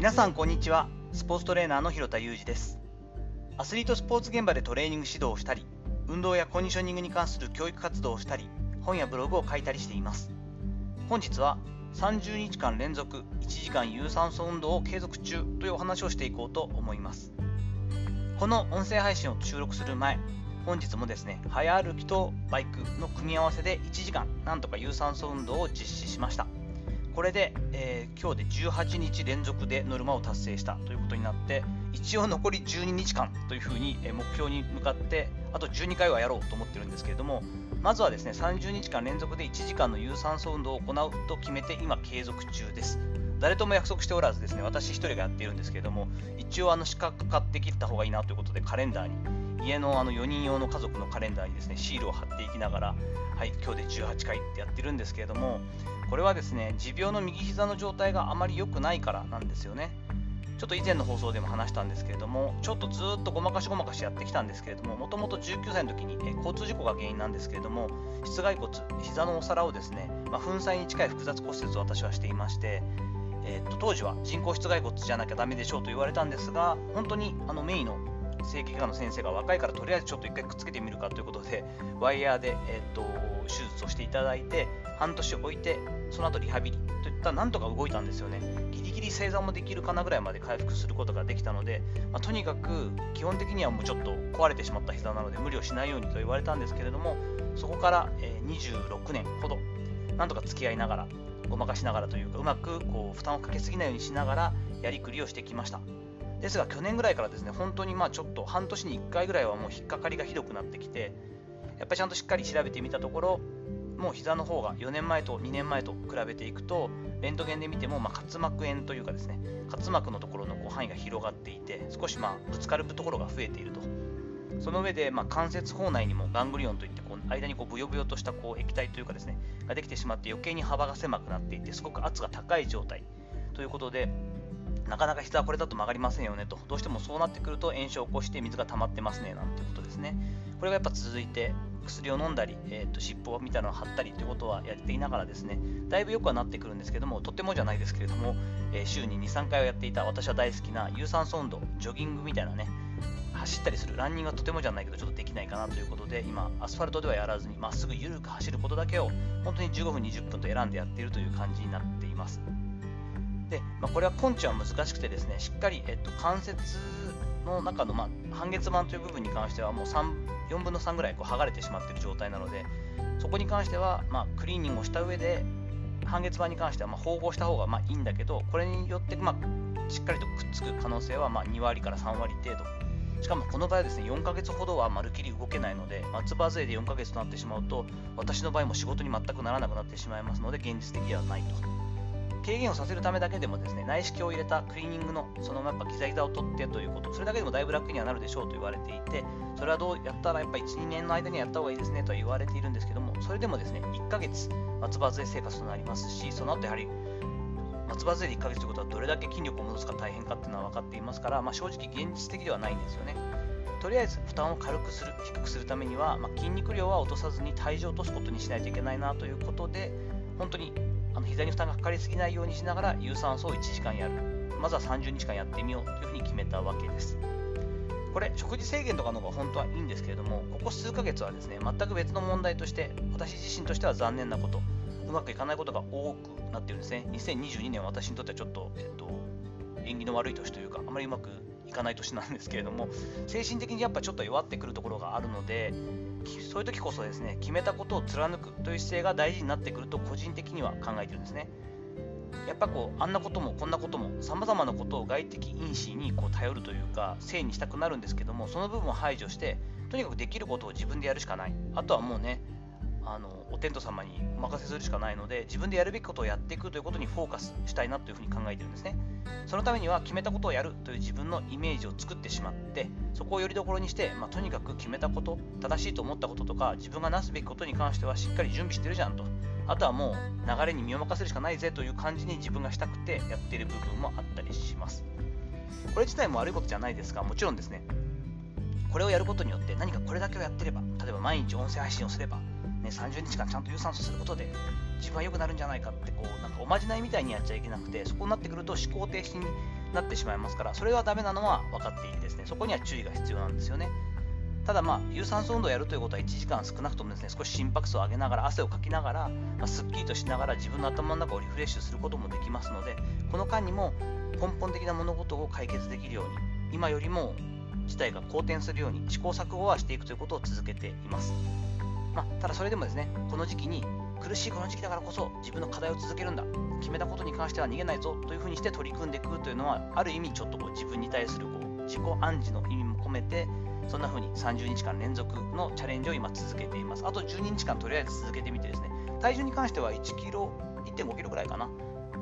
皆さんこんにちは。スポーツトレーナーの広田裕二です。アスリートスポーツ現場でトレーニング指導をしたり運動やコンディショニングに関する教育活動をしたり本やブログを書いたりしています。本日は30日間連続1時間有酸素運動を継続中というお話をしていこうと思います。この音声配信を収録する前本日もですね早歩きとバイクの組み合わせで1時間なんとか有酸素運動を実施しました。これで、えー、今日で18日連続でノルマを達成したということになって一応残り12日間というふうに、え目標に向かってあと12回はやろうと思ってるんですけれどもまずはですね30日間連続で1時間の有酸素運動を行うと決めて今継続中です。誰とも約束しておらずですね私1人がやっているんですけれども一応あの資格買ってきた方がいいなということでカレンダーに家のあの4人用の家族のカレンダーにですねシールを貼っていきながらはい今日で18回ってやってるんですけれどもこれはですね持病の右膝の状態があまり良くないからなんですよね。ちょっと以前の放送でも話したんですけれどもちょっとずっとごまかしごまかしやってきたんですけれどももともと19歳の時に、え交通事故が原因なんですけれども室外骨膝のお皿をですね、まあ、粉砕に近い複雑骨折を私はしていましてえー、っと当時は人工室外骨じゃなきゃダメでしょうと言われたんですが本当にあのメインの整形外科の先生が若いからとりあえずちょっと一回くっつけてみるかということでワイヤーで、えー、っと手術をしていただいて半年置いてその後リハビリといったなんとか動いたんですよね。ギリギリ正座もできるかなぐらいまで回復することができたので、まあ、とにかく基本的にはもうちょっと壊れてしまった膝なので無理をしないようにと言われたんですけれどもそこから、え26年ほどなんとか付き合いながらごまかしながらというかうまくこう負担をかけすぎないようにしながらやりくりをしてきました。ですが去年ぐらいからですね本当にまあちょっと半年に1回ぐらいはもう引っかかりがひどくなってきてやっぱりちゃんとしっかり調べてみたところもう膝の方が4年前と2年前と比べていくとレントゲンで見ても、まあ、滑膜炎というかですね滑膜のところのこう範囲が広がっていて少しまあぶつかるところが増えていると。その上で、まあ、関節包内にもガングリオンといってこう間にこうブヨブヨとしたこう液体というかですねができてしまって余計に幅が狭くなっていてすごく圧が高い状態。ということでなかなか膝はこれだと曲がりませんよねと。どうしてもそうなってくると炎症を起こして水が溜まってますねなんていうことですね。これがやっぱ続いて薬を飲んだり、えーと、湿布みたいなのを貼ったりということはやっていながらですねだいぶ良くはなってくるんですけどもとてもじゃないですけれども、えー、週に23回をやっていた私は大好きな有酸素運動ジョギングみたいなね走ったりするランニングはとてもじゃないけどちょっとできないかなということで今アスファルトではやらずにまっすぐ緩く走ることだけを本当に15分20分と選んでやっているという感じになっています。で、まあ、これは根治は難しくてですねしっかり、えっと、関節の中の、まあ、半月板という部分に関してはもう3 4分の3ぐらいこう剥がれてしまっている状態なのでそこに関しては、まあ、クリーニングをした上で半月板に関してはま縫合した方がまいいんだけどこれによって、ま、しっかりとくっつく可能性はま2割から3割程度。しかもこの場合はですね4ヶ月ほどはまるっきり動けないので松葉杖で4ヶ月となってしまうと私の場合も仕事に全くならなくなってしまいますので現実的ではないと。軽減をさせるためだけでもですね内視鏡を入れたクリーニングのそのやっぱギザギザを取ってということそれだけでもだいぶ楽にはなるでしょうと言われていてそれはどうやったらやっぱ12年の間にやった方がいいですねとは言われているんですけどもそれでもですね1ヶ月松葉杖生活となりますしその後やはり松葉杖で1ヶ月ということはどれだけ筋力を戻すか大変かっていうのは分かっていますから、まあ、正直現実的ではないんですよね。とりあえず負担を軽くする低くするためには、まあ、筋肉量は落とさずに体重を落とすことにしないといけないなということで本当にあの膝に負担がかかりすぎないようにしながら有酸素を1時間やる。まずは30日間やってみようというふうに決めたわけです。これ食事制限とかの方が本当はいいんですけれどもここ数ヶ月はですね全く別の問題として私自身としては残念なことうまくいかないことが多くなってるんですね。2022年私にとってはちょっと、えっと、縁起の悪い年というかあまりうまくいかない年なんですけれども精神的にやっぱちょっと弱ってくるところがあるのでそういう時こそですね決めたことを貫くという姿勢が大事になってくると個人的には考えてるんですね。やっぱこうあんなこともこんなこともさまざまなことを外的因子にこう頼るというか性にしたくなるんですけどもその部分を排除してとにかくできることを自分でやるしかない。あとはもうねあのお天道様にお任せするしかないので自分でやるべきことをやっていくということにフォーカスしたいなというふうに考えてるんですね。そのためには決めたことをやるという自分のイメージを作ってしまってそこをよりどころにして、まあ、とにかく決めたこと正しいと思ったこととか自分がなすべきことに関してはしっかり準備してるじゃんと。あとはもう流れに身を任せるしかないぜという感じに自分がしたくてやっている部分もあったりします。これ自体も悪いことじゃないですがもちろんですね。これをやることによって何かこれだけをやってれば例えば毎日音声配信をすればね、30日間ちゃんと有酸素することで自分は良くなるんじゃないかってこうなんかおまじないみたいにやっちゃいけなくてそこになってくると思考停止になってしまいますからそれはダメなのは分かっていてですね。そこには注意が必要なんですよね。ただまあ有酸素運動をやるということは1時間少なくともですね少し心拍数を上げながら汗をかきながら、まあ、すっきりとしながら自分の頭の中をリフレッシュすることもできますのでこの間にも根本的な物事を解決できるように今よりも事態が好転するように試行錯誤はしていくということを続けています、まあ、ただそれでもですねこの時期に苦しいこの時期だからこそ自分の課題を続けるんだ。決めたことに関しては逃げないぞというふうにして取り組んでいくというのはある意味ちょっとこう自分に対するこう自己暗示の意味も込めてそんな風に30日間連続のチャレンジを今続けています。あと12日間とりあえず続けてみてですね体重に関しては1キロ1.5キロぐらいかな。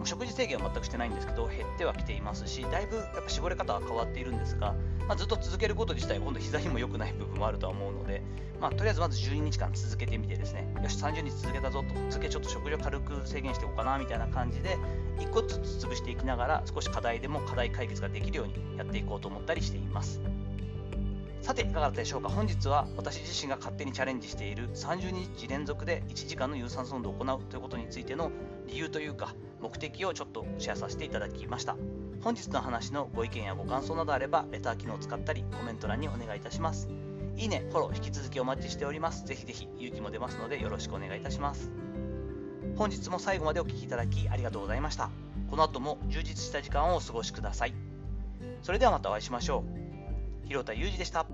食事制限は全くしてないんですけど減ってはきていますしだいぶやっぱ絞れ方は変わっているんですが、まあ、ずっと続けること自体今度膝にも良くない部分もあるとは思うので、まあ、とりあえずまず12日間続けてみてですねよし30日続けたぞと次ちょっと食事を軽く制限していこうかなみたいな感じで1個ずつ潰していきながら少し課題でも課題解決ができるようにやっていこうと思ったりしています。さていかがだったでしょうか？本日は私自身が勝手にチャレンジしている30日連続で1時間の有酸素運動を行うということについての理由というか目的をちょっとシェアさせていただきました。本日の話のご意見やご感想などあればレター機能を使ったりコメント欄にお願いいたします。いいね、フォロー引き続きお待ちしております。ぜひぜひ勇気も出ますのでよろしくお願いいたします。本日も最後までお聴きいただきありがとうございました。この後も充実した時間をお過ごしください。それではまたお会いしましょう。広田裕二でした。